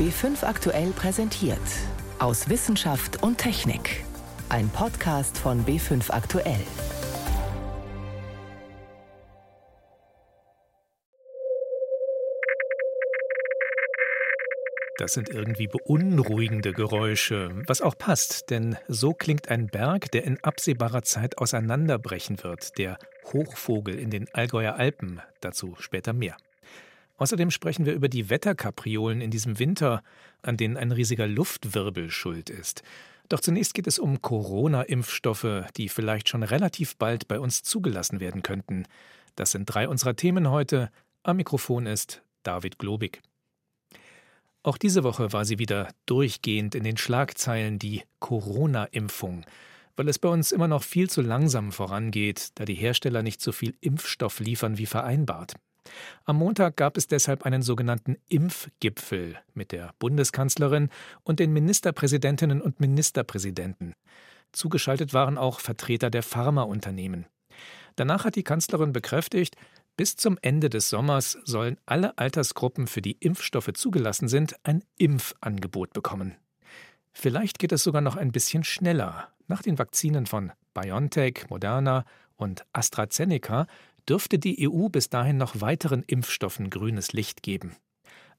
B5 aktuell präsentiert. Aus Wissenschaft und Technik. Ein Podcast von B5 aktuell. Das sind irgendwie beunruhigende Geräusche, was auch passt, denn so klingt ein Berg, der in absehbarer Zeit auseinanderbrechen wird, der Hochvogel in den Allgäuer Alpen, dazu später mehr. Außerdem sprechen wir über die Wetterkapriolen in diesem Winter, an denen ein riesiger Luftwirbel schuld ist. Doch zunächst geht es um Corona-Impfstoffe, die vielleicht schon relativ bald bei uns zugelassen werden könnten. Das sind drei unserer Themen heute. Am Mikrofon ist David Globig. Auch diese Woche war sie wieder durchgehend in den Schlagzeilen die Corona-Impfung, weil es bei uns immer noch viel zu langsam vorangeht, da die Hersteller nicht so viel Impfstoff liefern wie vereinbart. Am Montag gab es deshalb einen sogenannten Impfgipfel mit der Bundeskanzlerin und den Ministerpräsidentinnen und Ministerpräsidenten. Zugeschaltet waren auch Vertreter der Pharmaunternehmen. Danach hat die Kanzlerin bekräftigt, bis zum Ende des Sommers sollen alle Altersgruppen, für die Impfstoffe zugelassen sind, ein Impfangebot bekommen. Vielleicht geht es sogar noch ein bisschen schneller. Nach den Vakzinen von BioNTech, Moderna und AstraZeneca dürfte die EU bis dahin noch weiteren Impfstoffen grünes Licht geben.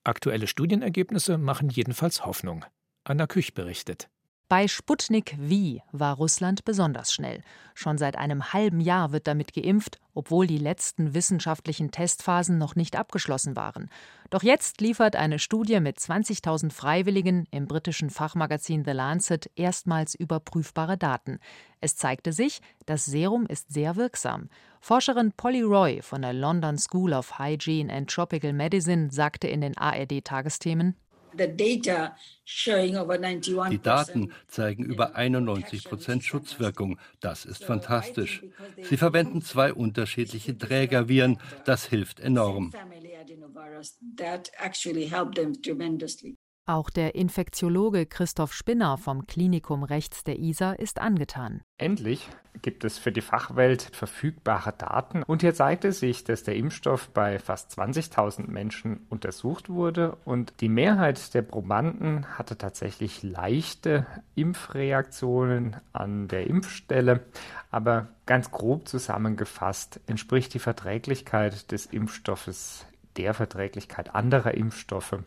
Aktuelle Studienergebnisse machen jedenfalls Hoffnung. Anna Küch berichtet. Bei Sputnik V war Russland besonders schnell. Schon seit einem halben Jahr wird damit geimpft, obwohl die letzten wissenschaftlichen Testphasen noch nicht abgeschlossen waren. Doch jetzt liefert eine Studie mit 20.000 Freiwilligen im britischen Fachmagazin The Lancet erstmals überprüfbare Daten. Es zeigte sich, das Serum ist sehr wirksam. Forscherin Polly Roy von der London School of Hygiene and Tropical Medicine sagte in den ARD-Tagesthemen: die Daten zeigen über 91 Prozent Schutzwirkung. Das ist fantastisch. Sie verwenden zwei unterschiedliche Trägerviren. Das hilft enorm. Auch der Infektiologe Christoph Spinner vom Klinikum rechts der ISA ist angetan. Endlich gibt es für die Fachwelt verfügbare Daten. Und hier zeigte sich, dass der Impfstoff bei fast 20.000 Menschen untersucht wurde. Und die Mehrheit der Probanden hatte tatsächlich leichte Impfreaktionen an der Impfstelle, aber ganz grob zusammengefasst entspricht die Verträglichkeit des Impfstoffes der Verträglichkeit anderer Impfstoffe,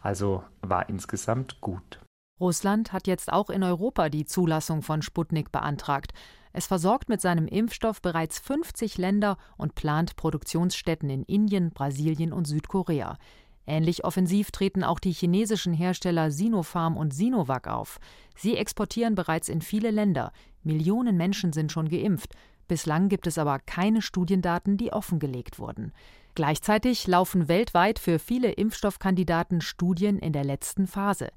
also war insgesamt gut. Russland hat jetzt auch in Europa die Zulassung von Sputnik beantragt. Es versorgt mit seinem Impfstoff bereits 50 Länder und plant Produktionsstätten in Indien, Brasilien und Südkorea. Ähnlich offensiv treten auch die chinesischen Hersteller Sinopharm und Sinovac auf. Sie exportieren bereits in viele Länder. Millionen Menschen sind schon geimpft. Bislang gibt es aber keine Studiendaten, die offengelegt wurden. Gleichzeitig laufen weltweit für viele Impfstoffkandidaten Studien in der letzten Phase.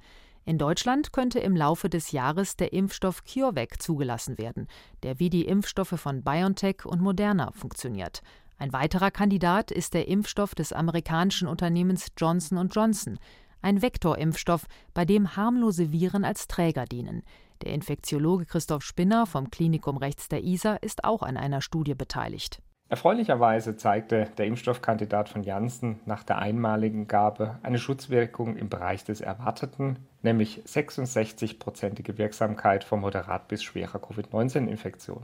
In Deutschland könnte im Laufe des Jahres der Impfstoff CureVac zugelassen werden, der wie die Impfstoffe von BioNTech und Moderna funktioniert. Ein weiterer Kandidat ist der Impfstoff des amerikanischen Unternehmens Johnson Johnson, ein Vektorimpfstoff, bei dem harmlose Viren als Träger dienen. Der Infektiologe Christoph Spinner vom Klinikum rechts der Isar ist auch an einer Studie beteiligt. Erfreulicherweise zeigte der Impfstoffkandidat von Janssen nach der einmaligen Gabe eine Schutzwirkung im Bereich des Erwarteten, nämlich 66-prozentige Wirksamkeit vor moderat bis schwerer Covid-19-Infektion.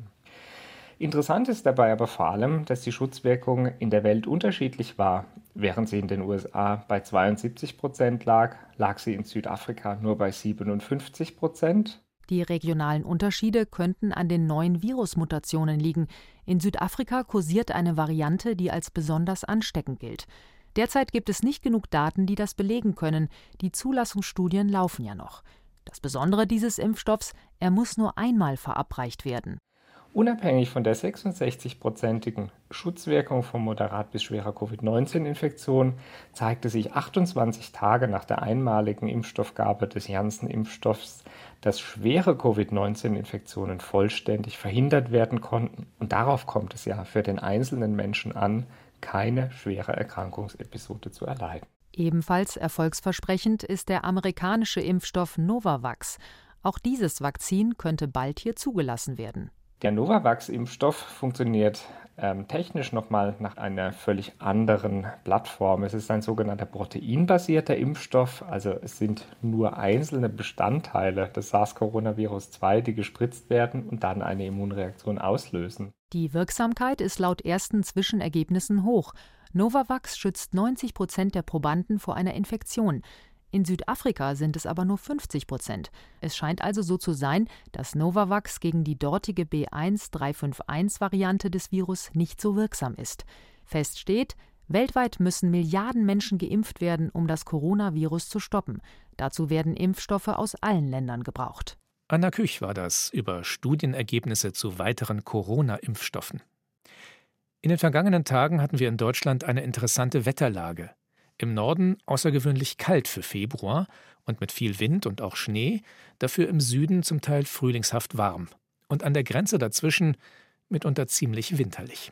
Interessant ist dabei aber vor allem, dass die Schutzwirkung in der Welt unterschiedlich war. Während sie in den USA bei 72 Prozent lag, lag sie in Südafrika nur bei 57 Prozent die regionalen Unterschiede könnten an den neuen Virusmutationen liegen. In Südafrika kursiert eine Variante, die als besonders ansteckend gilt. Derzeit gibt es nicht genug Daten, die das belegen können. Die Zulassungsstudien laufen ja noch. Das Besondere dieses Impfstoffs, er muss nur einmal verabreicht werden. Unabhängig von der 66-prozentigen Schutzwirkung von moderat bis schwerer Covid-19-Infektion zeigte sich 28 Tage nach der einmaligen Impfstoffgabe des Janssen-Impfstoffs, dass schwere Covid-19-Infektionen vollständig verhindert werden konnten. Und darauf kommt es ja für den einzelnen Menschen an, keine schwere Erkrankungsepisode zu erleiden. Ebenfalls erfolgsversprechend ist der amerikanische Impfstoff Novavax. Auch dieses Vakzin könnte bald hier zugelassen werden. Der Novavax-Impfstoff funktioniert ähm, technisch nochmal nach einer völlig anderen Plattform. Es ist ein sogenannter proteinbasierter Impfstoff, also es sind nur einzelne Bestandteile des SARS-Coronavirus 2, die gespritzt werden und dann eine Immunreaktion auslösen. Die Wirksamkeit ist laut ersten Zwischenergebnissen hoch. Novavax schützt 90 Prozent der Probanden vor einer Infektion. In Südafrika sind es aber nur 50 Prozent. Es scheint also so zu sein, dass Novavax gegen die dortige B1351-Variante des Virus nicht so wirksam ist. Fest steht, weltweit müssen Milliarden Menschen geimpft werden, um das Coronavirus zu stoppen. Dazu werden Impfstoffe aus allen Ländern gebraucht. Anna Küch war das über Studienergebnisse zu weiteren Corona-Impfstoffen. In den vergangenen Tagen hatten wir in Deutschland eine interessante Wetterlage. Im Norden außergewöhnlich kalt für Februar und mit viel Wind und auch Schnee, dafür im Süden zum Teil frühlingshaft warm und an der Grenze dazwischen mitunter ziemlich winterlich.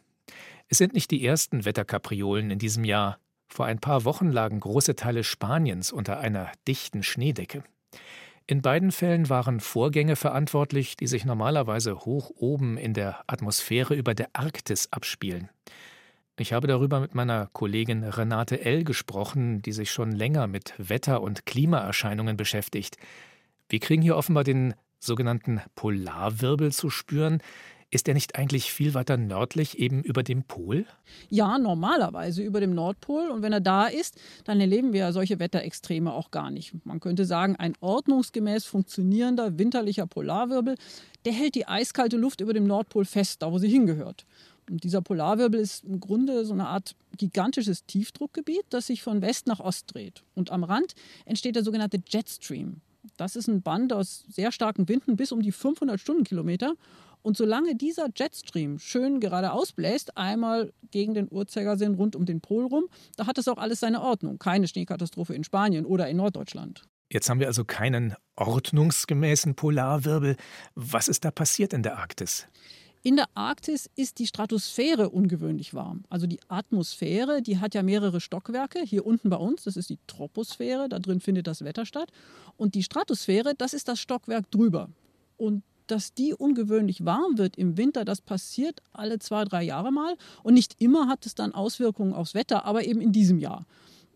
Es sind nicht die ersten Wetterkapriolen in diesem Jahr. Vor ein paar Wochen lagen große Teile Spaniens unter einer dichten Schneedecke. In beiden Fällen waren Vorgänge verantwortlich, die sich normalerweise hoch oben in der Atmosphäre über der Arktis abspielen. Ich habe darüber mit meiner Kollegin Renate L. gesprochen, die sich schon länger mit Wetter- und Klimaerscheinungen beschäftigt. Wir kriegen hier offenbar den sogenannten Polarwirbel zu spüren. Ist er nicht eigentlich viel weiter nördlich, eben über dem Pol? Ja, normalerweise über dem Nordpol. Und wenn er da ist, dann erleben wir solche Wetterextreme auch gar nicht. Man könnte sagen, ein ordnungsgemäß funktionierender winterlicher Polarwirbel, der hält die eiskalte Luft über dem Nordpol fest, da wo sie hingehört. Und dieser Polarwirbel ist im Grunde so eine Art gigantisches Tiefdruckgebiet, das sich von West nach Ost dreht. Und am Rand entsteht der sogenannte Jetstream. Das ist ein Band aus sehr starken Winden bis um die 500 Stundenkilometer. Und solange dieser Jetstream schön geradeaus bläst, einmal gegen den Uhrzeigersinn rund um den Pol rum, da hat es auch alles seine Ordnung. Keine Schneekatastrophe in Spanien oder in Norddeutschland. Jetzt haben wir also keinen ordnungsgemäßen Polarwirbel. Was ist da passiert in der Arktis? In der Arktis ist die Stratosphäre ungewöhnlich warm. Also die Atmosphäre, die hat ja mehrere Stockwerke. Hier unten bei uns, das ist die Troposphäre, da drin findet das Wetter statt. Und die Stratosphäre, das ist das Stockwerk drüber. Und dass die ungewöhnlich warm wird im Winter, das passiert alle zwei, drei Jahre mal. Und nicht immer hat es dann Auswirkungen aufs Wetter, aber eben in diesem Jahr.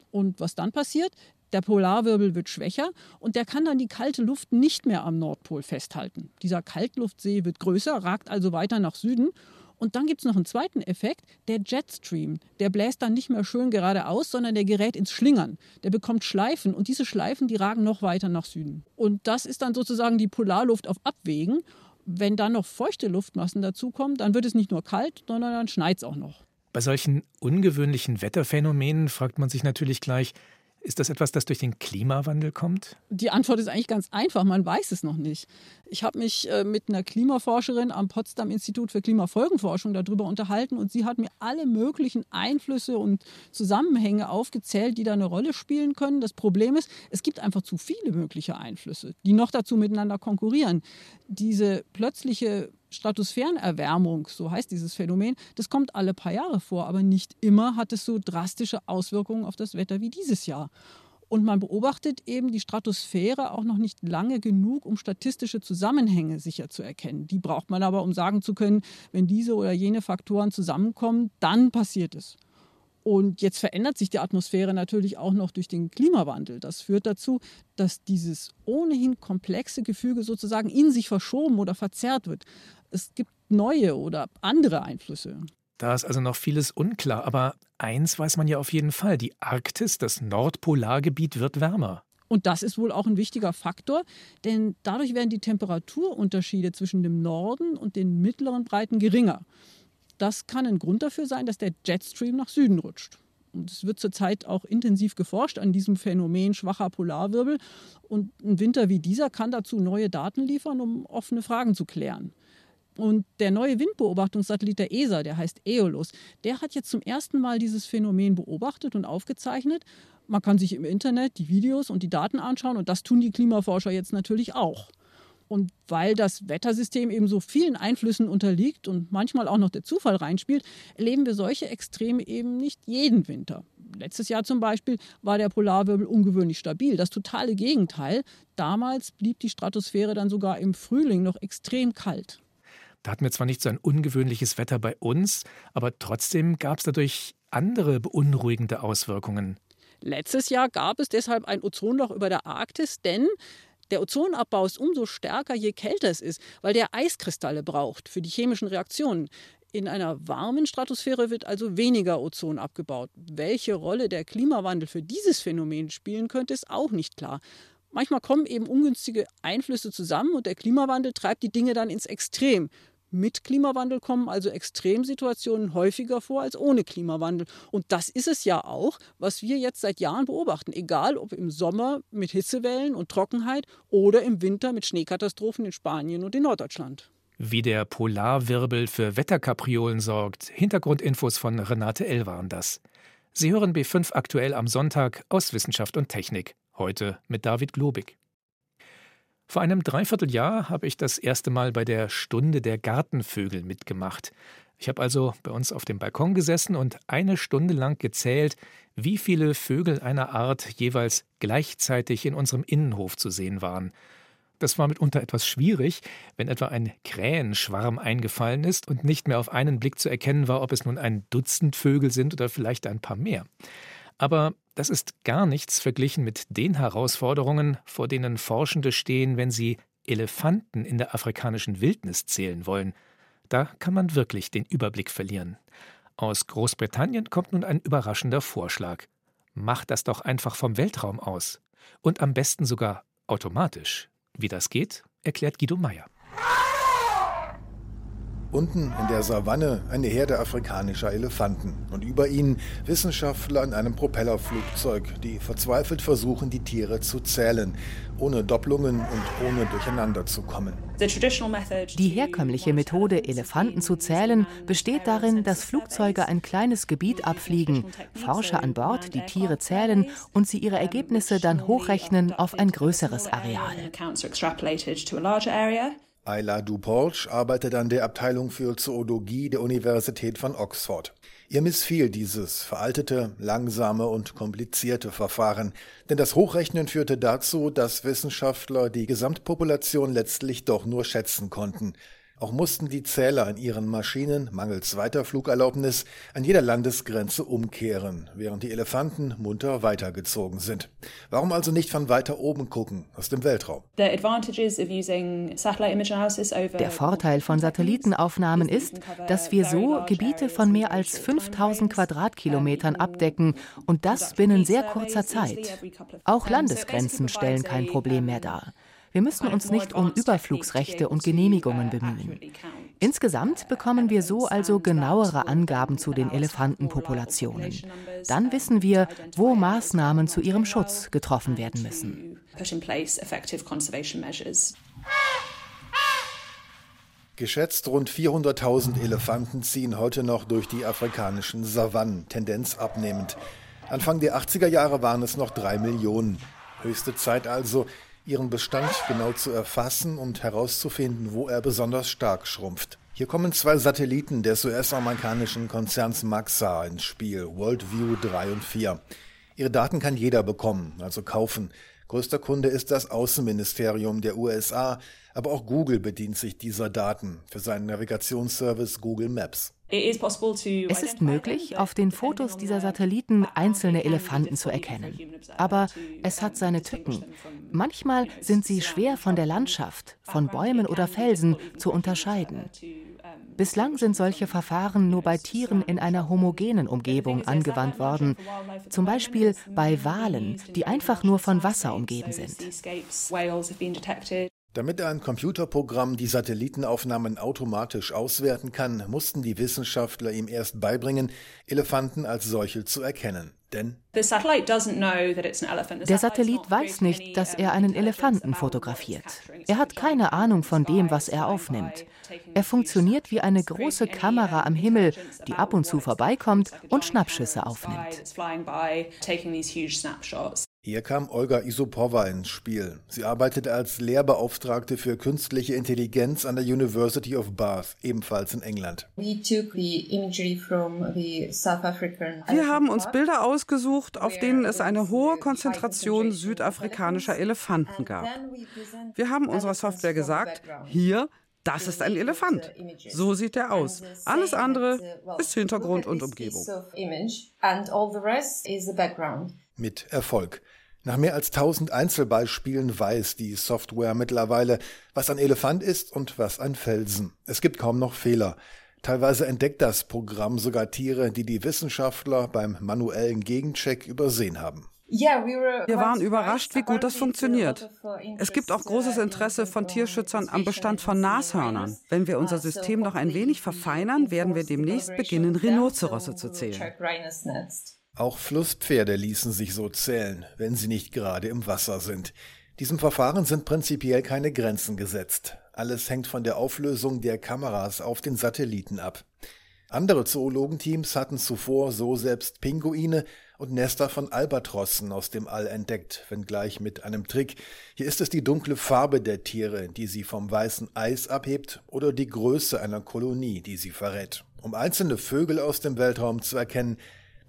Und was dann passiert? Der Polarwirbel wird schwächer und der kann dann die kalte Luft nicht mehr am Nordpol festhalten. Dieser Kaltluftsee wird größer, ragt also weiter nach Süden. Und dann gibt es noch einen zweiten Effekt, der Jetstream. Der bläst dann nicht mehr schön geradeaus, sondern der gerät ins Schlingern. Der bekommt Schleifen und diese Schleifen, die ragen noch weiter nach Süden. Und das ist dann sozusagen die Polarluft auf Abwägen. Wenn dann noch feuchte Luftmassen dazukommen, dann wird es nicht nur kalt, sondern dann schneit es auch noch. Bei solchen ungewöhnlichen Wetterphänomenen fragt man sich natürlich gleich, ist das etwas, das durch den Klimawandel kommt? Die Antwort ist eigentlich ganz einfach, man weiß es noch nicht. Ich habe mich äh, mit einer Klimaforscherin am Potsdam Institut für Klimafolgenforschung darüber unterhalten und sie hat mir alle möglichen Einflüsse und Zusammenhänge aufgezählt, die da eine Rolle spielen können. Das Problem ist, es gibt einfach zu viele mögliche Einflüsse, die noch dazu miteinander konkurrieren. Diese plötzliche Stratosphärenerwärmung, so heißt dieses Phänomen, das kommt alle paar Jahre vor, aber nicht immer hat es so drastische Auswirkungen auf das Wetter wie dieses Jahr. Und man beobachtet eben die Stratosphäre auch noch nicht lange genug, um statistische Zusammenhänge sicher zu erkennen. Die braucht man aber, um sagen zu können, wenn diese oder jene Faktoren zusammenkommen, dann passiert es. Und jetzt verändert sich die Atmosphäre natürlich auch noch durch den Klimawandel. Das führt dazu, dass dieses ohnehin komplexe Gefüge sozusagen in sich verschoben oder verzerrt wird. Es gibt neue oder andere Einflüsse. Da ist also noch vieles unklar, aber eins weiß man ja auf jeden Fall, die Arktis, das Nordpolargebiet, wird wärmer. Und das ist wohl auch ein wichtiger Faktor, denn dadurch werden die Temperaturunterschiede zwischen dem Norden und den mittleren Breiten geringer. Das kann ein Grund dafür sein, dass der Jetstream nach Süden rutscht. Und es wird zurzeit auch intensiv geforscht an diesem Phänomen schwacher Polarwirbel. Und ein Winter wie dieser kann dazu neue Daten liefern, um offene Fragen zu klären. Und der neue Windbeobachtungssatellit der ESA, der heißt EOLUS, der hat jetzt zum ersten Mal dieses Phänomen beobachtet und aufgezeichnet. Man kann sich im Internet die Videos und die Daten anschauen und das tun die Klimaforscher jetzt natürlich auch. Und weil das Wettersystem eben so vielen Einflüssen unterliegt und manchmal auch noch der Zufall reinspielt, erleben wir solche Extreme eben nicht jeden Winter. Letztes Jahr zum Beispiel war der Polarwirbel ungewöhnlich stabil. Das totale Gegenteil. Damals blieb die Stratosphäre dann sogar im Frühling noch extrem kalt. Da hatten wir zwar nicht so ein ungewöhnliches Wetter bei uns, aber trotzdem gab es dadurch andere beunruhigende Auswirkungen. Letztes Jahr gab es deshalb ein Ozonloch über der Arktis, denn der Ozonabbau ist umso stärker, je kälter es ist, weil der Eiskristalle braucht für die chemischen Reaktionen. In einer warmen Stratosphäre wird also weniger Ozon abgebaut. Welche Rolle der Klimawandel für dieses Phänomen spielen könnte, ist auch nicht klar. Manchmal kommen eben ungünstige Einflüsse zusammen und der Klimawandel treibt die Dinge dann ins Extrem. Mit Klimawandel kommen also Extremsituationen häufiger vor als ohne Klimawandel. Und das ist es ja auch, was wir jetzt seit Jahren beobachten. Egal ob im Sommer mit Hitzewellen und Trockenheit oder im Winter mit Schneekatastrophen in Spanien und in Norddeutschland. Wie der Polarwirbel für Wetterkapriolen sorgt. Hintergrundinfos von Renate L. waren das. Sie hören B5 aktuell am Sonntag aus Wissenschaft und Technik. Heute mit David Globig. Vor einem Dreivierteljahr habe ich das erste Mal bei der Stunde der Gartenvögel mitgemacht. Ich habe also bei uns auf dem Balkon gesessen und eine Stunde lang gezählt, wie viele Vögel einer Art jeweils gleichzeitig in unserem Innenhof zu sehen waren. Das war mitunter etwas schwierig, wenn etwa ein Krähenschwarm eingefallen ist und nicht mehr auf einen Blick zu erkennen war, ob es nun ein Dutzend Vögel sind oder vielleicht ein paar mehr. Aber das ist gar nichts verglichen mit den Herausforderungen, vor denen Forschende stehen, wenn sie Elefanten in der afrikanischen Wildnis zählen wollen. Da kann man wirklich den Überblick verlieren. Aus Großbritannien kommt nun ein überraschender Vorschlag. Macht das doch einfach vom Weltraum aus. Und am besten sogar automatisch. Wie das geht, erklärt Guido Meyer. Unten in der Savanne eine Herde afrikanischer Elefanten und über ihnen Wissenschaftler in einem Propellerflugzeug, die verzweifelt versuchen, die Tiere zu zählen, ohne Doppelungen und ohne durcheinander zu kommen. Die herkömmliche Methode, Elefanten zu zählen, besteht darin, dass Flugzeuge ein kleines Gebiet abfliegen, Forscher an Bord die Tiere zählen und sie ihre Ergebnisse dann hochrechnen auf ein größeres Areal. Ayla Dupolch arbeitet an der Abteilung für Zoologie der Universität von Oxford. Ihr missfiel dieses veraltete, langsame und komplizierte Verfahren, denn das Hochrechnen führte dazu, dass Wissenschaftler die Gesamtpopulation letztlich doch nur schätzen konnten, auch mussten die Zähler in ihren Maschinen mangels Weiterflugerlaubnis an jeder Landesgrenze umkehren, während die Elefanten munter weitergezogen sind. Warum also nicht von weiter oben gucken, aus dem Weltraum? Der Vorteil von Satellitenaufnahmen ist, dass wir so Gebiete von mehr als 5000 Quadratkilometern abdecken und das binnen sehr kurzer Zeit. Auch Landesgrenzen stellen kein Problem mehr dar. Wir müssen uns nicht um Überflugsrechte und Genehmigungen bemühen. Insgesamt bekommen wir so also genauere Angaben zu den Elefantenpopulationen. Dann wissen wir, wo Maßnahmen zu ihrem Schutz getroffen werden müssen. Geschätzt rund 400.000 Elefanten ziehen heute noch durch die afrikanischen Savannen, Tendenz abnehmend. Anfang der 80er Jahre waren es noch drei Millionen. Höchste Zeit also, ihren Bestand genau zu erfassen und herauszufinden, wo er besonders stark schrumpft. Hier kommen zwei Satelliten des US-amerikanischen Konzerns Maxar ins Spiel, Worldview 3 und 4. Ihre Daten kann jeder bekommen, also kaufen. Größter Kunde ist das Außenministerium der USA, aber auch Google bedient sich dieser Daten für seinen Navigationsservice Google Maps. Es ist möglich, auf den Fotos dieser Satelliten einzelne Elefanten zu erkennen. Aber es hat seine Tücken. Manchmal sind sie schwer von der Landschaft, von Bäumen oder Felsen zu unterscheiden. Bislang sind solche Verfahren nur bei Tieren in einer homogenen Umgebung angewandt worden, zum Beispiel bei Walen, die einfach nur von Wasser umgeben sind. Damit ein Computerprogramm die Satellitenaufnahmen automatisch auswerten kann, mussten die Wissenschaftler ihm erst beibringen, Elefanten als solche zu erkennen. Denn der Satellit weiß nicht, dass er einen Elefanten fotografiert. Er hat keine Ahnung von dem, was er aufnimmt. Er funktioniert wie eine große Kamera am Himmel, die ab und zu vorbeikommt und Schnappschüsse aufnimmt. Hier kam Olga Isopova ins Spiel. Sie arbeitet als Lehrbeauftragte für künstliche Intelligenz an der University of Bath, ebenfalls in England. Wir haben uns Bilder ausgesucht, auf denen es eine hohe Konzentration südafrikanischer Elefanten gab. Wir haben unserer Software gesagt, hier Das ist ein Elefant. So sieht er aus. Alles andere ist Hintergrund und Umgebung. Mit Erfolg. Nach mehr als 1000 Einzelbeispielen weiß die Software mittlerweile, was ein Elefant ist und was ein Felsen. Es gibt kaum noch Fehler. Teilweise entdeckt das Programm sogar Tiere, die die Wissenschaftler beim manuellen Gegencheck übersehen haben. Wir waren überrascht, wie gut das funktioniert. Es gibt auch großes Interesse von Tierschützern am Bestand von Nashörnern. Wenn wir unser System noch ein wenig verfeinern, werden wir demnächst beginnen, Rhinozerosse zu zählen. Auch Flusspferde ließen sich so zählen, wenn sie nicht gerade im Wasser sind. Diesem Verfahren sind prinzipiell keine Grenzen gesetzt. Alles hängt von der Auflösung der Kameras auf den Satelliten ab. Andere Zoologenteams hatten zuvor so selbst Pinguine und Nester von Albatrossen aus dem All entdeckt, wenngleich mit einem Trick. Hier ist es die dunkle Farbe der Tiere, die sie vom weißen Eis abhebt, oder die Größe einer Kolonie, die sie verrät. Um einzelne Vögel aus dem Weltraum zu erkennen,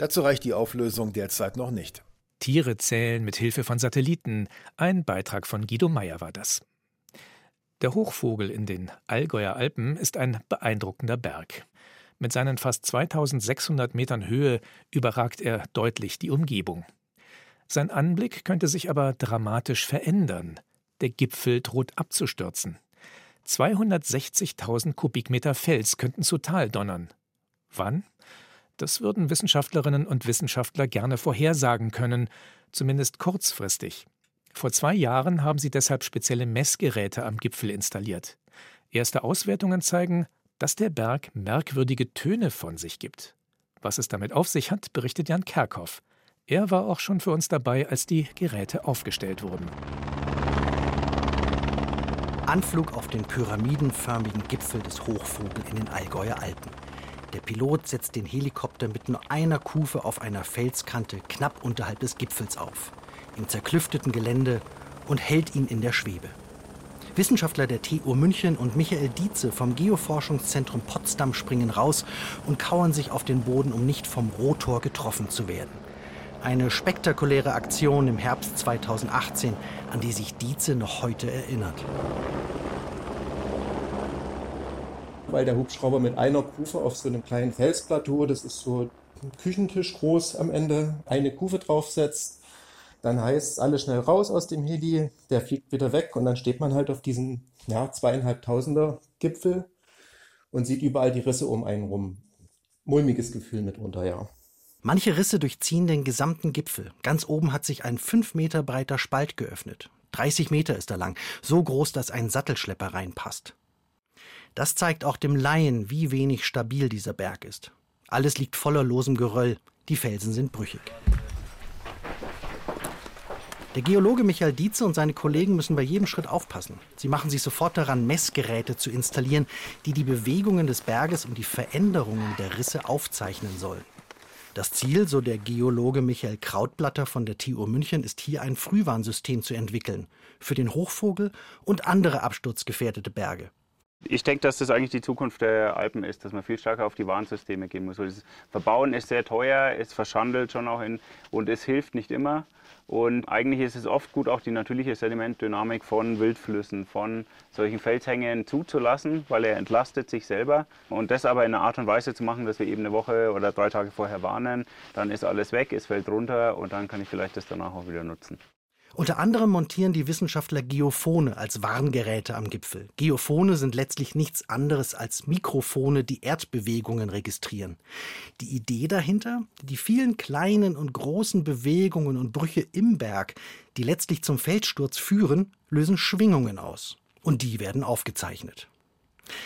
Dazu reicht die Auflösung derzeit noch nicht. Tiere zählen mit Hilfe von Satelliten. Ein Beitrag von Guido Meyer war das. Der Hochvogel in den Allgäuer Alpen ist ein beeindruckender Berg. Mit seinen fast 2600 Metern Höhe überragt er deutlich die Umgebung. Sein Anblick könnte sich aber dramatisch verändern. Der Gipfel droht abzustürzen. 260.000 Kubikmeter Fels könnten zu Tal donnern. Wann? Das würden Wissenschaftlerinnen und Wissenschaftler gerne vorhersagen können, zumindest kurzfristig. Vor zwei Jahren haben sie deshalb spezielle Messgeräte am Gipfel installiert. Erste Auswertungen zeigen, dass der Berg merkwürdige Töne von sich gibt. Was es damit auf sich hat, berichtet Jan Kerkhoff. Er war auch schon für uns dabei, als die Geräte aufgestellt wurden. Anflug auf den pyramidenförmigen Gipfel des Hochvogel in den Allgäuer Alpen. Der Pilot setzt den Helikopter mit nur einer Kufe auf einer Felskante knapp unterhalb des Gipfels auf, im zerklüfteten Gelände und hält ihn in der Schwebe. Wissenschaftler der TU München und Michael Dietze vom Geoforschungszentrum Potsdam springen raus und kauern sich auf den Boden, um nicht vom Rotor getroffen zu werden. Eine spektakuläre Aktion im Herbst 2018, an die sich Dietze noch heute erinnert weil der Hubschrauber mit einer Kufe auf so einem kleinen Felsplateau, das ist so ein Küchentisch groß am Ende, eine Kufe draufsetzt. Dann heißt es alle schnell raus aus dem Heli, der fliegt wieder weg und dann steht man halt auf diesem ja, zweieinhalbtausender Gipfel und sieht überall die Risse um einen rum. Mulmiges Gefühl mitunter, ja. Manche Risse durchziehen den gesamten Gipfel. Ganz oben hat sich ein fünf Meter breiter Spalt geöffnet. 30 Meter ist er lang, so groß, dass ein Sattelschlepper reinpasst. Das zeigt auch dem Laien, wie wenig stabil dieser Berg ist. Alles liegt voller losem Geröll, die Felsen sind brüchig. Der Geologe Michael Dietze und seine Kollegen müssen bei jedem Schritt aufpassen. Sie machen sich sofort daran, Messgeräte zu installieren, die die Bewegungen des Berges und die Veränderungen der Risse aufzeichnen sollen. Das Ziel, so der Geologe Michael Krautblatter von der TU München, ist hier ein Frühwarnsystem zu entwickeln für den Hochvogel und andere absturzgefährdete Berge. Ich denke, dass das eigentlich die Zukunft der Alpen ist, dass man viel stärker auf die Warnsysteme gehen muss. Das Verbauen ist sehr teuer, es verschandelt schon auch in, und es hilft nicht immer. Und eigentlich ist es oft gut, auch die natürliche Sedimentdynamik von Wildflüssen, von solchen Felshängen zuzulassen, weil er entlastet sich selber. Und das aber in einer Art und Weise zu machen, dass wir eben eine Woche oder drei Tage vorher warnen, dann ist alles weg, es fällt runter und dann kann ich vielleicht das danach auch wieder nutzen. Unter anderem montieren die Wissenschaftler Geophone als Warngeräte am Gipfel. Geophone sind letztlich nichts anderes als Mikrofone, die Erdbewegungen registrieren. Die Idee dahinter? Die vielen kleinen und großen Bewegungen und Brüche im Berg, die letztlich zum Felssturz führen, lösen Schwingungen aus. Und die werden aufgezeichnet.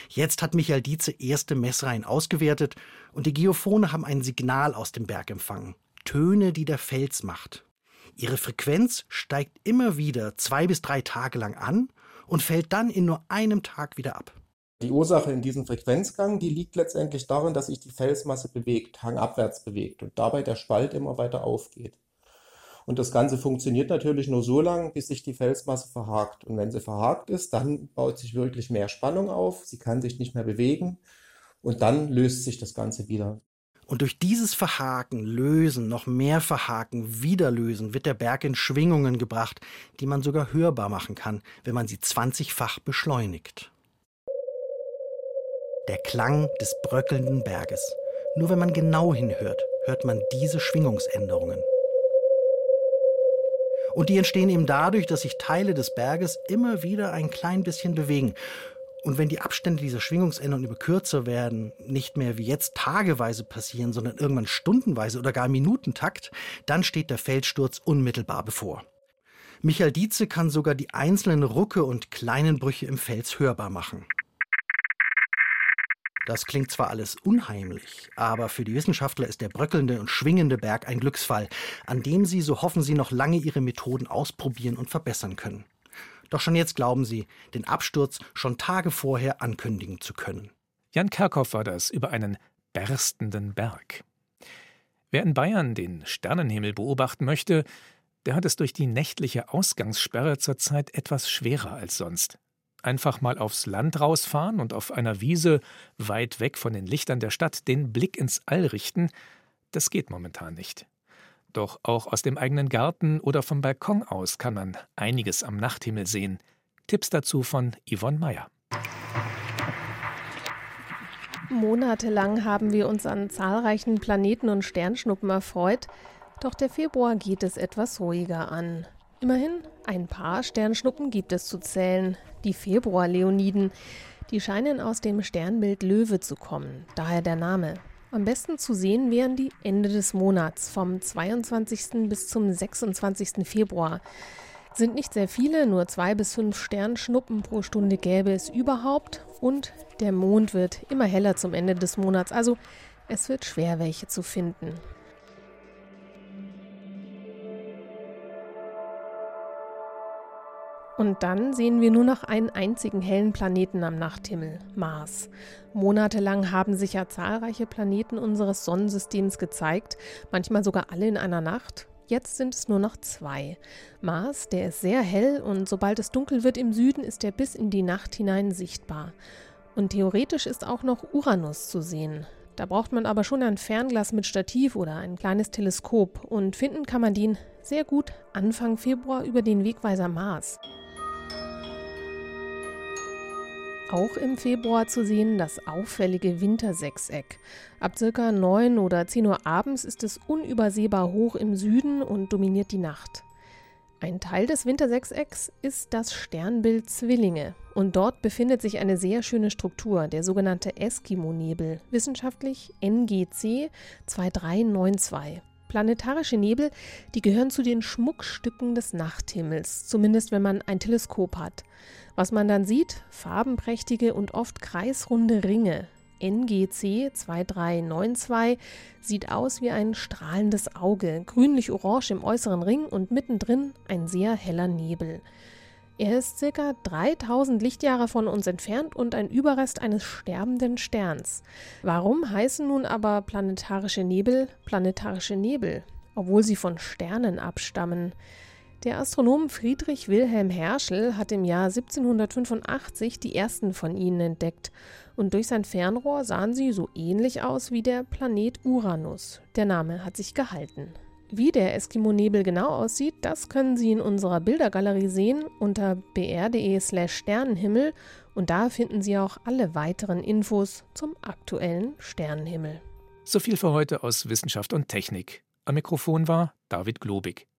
Jetzt hat Michael Dietze erste Messreihen ausgewertet und die Geophone haben ein Signal aus dem Berg empfangen. Töne, die der Fels macht. Ihre Frequenz steigt immer wieder zwei bis drei Tage lang an und fällt dann in nur einem Tag wieder ab. Die Ursache in diesem Frequenzgang, die liegt letztendlich darin, dass sich die Felsmasse bewegt, hangabwärts bewegt und dabei der Spalt immer weiter aufgeht. Und das Ganze funktioniert natürlich nur so lange, bis sich die Felsmasse verhakt. Und wenn sie verhakt ist, dann baut sich wirklich mehr Spannung auf, sie kann sich nicht mehr bewegen und dann löst sich das Ganze wieder. Und durch dieses Verhaken, Lösen, noch mehr Verhaken, Wiederlösen wird der Berg in Schwingungen gebracht, die man sogar hörbar machen kann, wenn man sie 20-fach beschleunigt. Der Klang des bröckelnden Berges. Nur wenn man genau hinhört, hört man diese Schwingungsänderungen. Und die entstehen eben dadurch, dass sich Teile des Berges immer wieder ein klein bisschen bewegen. Und wenn die Abstände dieser Schwingungsänderungen über kürzer werden, nicht mehr wie jetzt tageweise passieren, sondern irgendwann stundenweise oder gar Minutentakt, dann steht der Felssturz unmittelbar bevor. Michael Dietze kann sogar die einzelnen Rucke und kleinen Brüche im Fels hörbar machen. Das klingt zwar alles unheimlich, aber für die Wissenschaftler ist der bröckelnde und schwingende Berg ein Glücksfall, an dem sie, so hoffen sie, noch lange ihre Methoden ausprobieren und verbessern können. Doch schon jetzt glauben sie, den Absturz schon Tage vorher ankündigen zu können. Jan Kerkhoff war das über einen berstenden Berg. Wer in Bayern den Sternenhimmel beobachten möchte, der hat es durch die nächtliche Ausgangssperre zurzeit etwas schwerer als sonst einfach mal aufs Land rausfahren und auf einer Wiese weit weg von den Lichtern der Stadt den Blick ins All richten, das geht momentan nicht. Doch auch aus dem eigenen Garten oder vom Balkon aus kann man einiges am Nachthimmel sehen. Tipps dazu von Yvonne Meyer. Monatelang haben wir uns an zahlreichen Planeten und Sternschnuppen erfreut, doch der Februar geht es etwas ruhiger an. Immerhin, ein paar Sternschnuppen gibt es zu zählen, die Februarleoniden. Die scheinen aus dem Sternbild Löwe zu kommen, daher der Name. Am besten zu sehen wären die Ende des Monats, vom 22. bis zum 26. Februar. Sind nicht sehr viele, nur zwei bis fünf Sternschnuppen pro Stunde gäbe es überhaupt. Und der Mond wird immer heller zum Ende des Monats, also es wird schwer, welche zu finden. Und dann sehen wir nur noch einen einzigen hellen Planeten am Nachthimmel, Mars. Monatelang haben sich ja zahlreiche Planeten unseres Sonnensystems gezeigt, manchmal sogar alle in einer Nacht. Jetzt sind es nur noch zwei. Mars, der ist sehr hell und sobald es dunkel wird im Süden, ist er bis in die Nacht hinein sichtbar. Und theoretisch ist auch noch Uranus zu sehen. Da braucht man aber schon ein Fernglas mit Stativ oder ein kleines Teleskop und finden kann man den sehr gut Anfang Februar über den Wegweiser Mars. Auch im Februar zu sehen das auffällige Wintersechseck. Ab ca. 9 oder 10 Uhr abends ist es unübersehbar hoch im Süden und dominiert die Nacht. Ein Teil des Wintersechsecks ist das Sternbild Zwillinge und dort befindet sich eine sehr schöne Struktur, der sogenannte Eskimo-Nebel, wissenschaftlich NGC 2392. Planetarische Nebel, die gehören zu den Schmuckstücken des Nachthimmels, zumindest wenn man ein Teleskop hat. Was man dann sieht, farbenprächtige und oft kreisrunde Ringe. NGC 2392 sieht aus wie ein strahlendes Auge, grünlich-orange im äußeren Ring und mittendrin ein sehr heller Nebel. Er ist ca. 3000 Lichtjahre von uns entfernt und ein Überrest eines sterbenden Sterns. Warum heißen nun aber planetarische Nebel planetarische Nebel, obwohl sie von Sternen abstammen? Der Astronom Friedrich Wilhelm Herschel hat im Jahr 1785 die ersten von ihnen entdeckt und durch sein Fernrohr sahen sie so ähnlich aus wie der Planet Uranus. Der Name hat sich gehalten. Wie der Eskimo-Nebel genau aussieht, das können Sie in unserer Bildergalerie sehen unter br.de/slash Sternenhimmel und da finden Sie auch alle weiteren Infos zum aktuellen Sternenhimmel. So viel für heute aus Wissenschaft und Technik. Am Mikrofon war David Globig.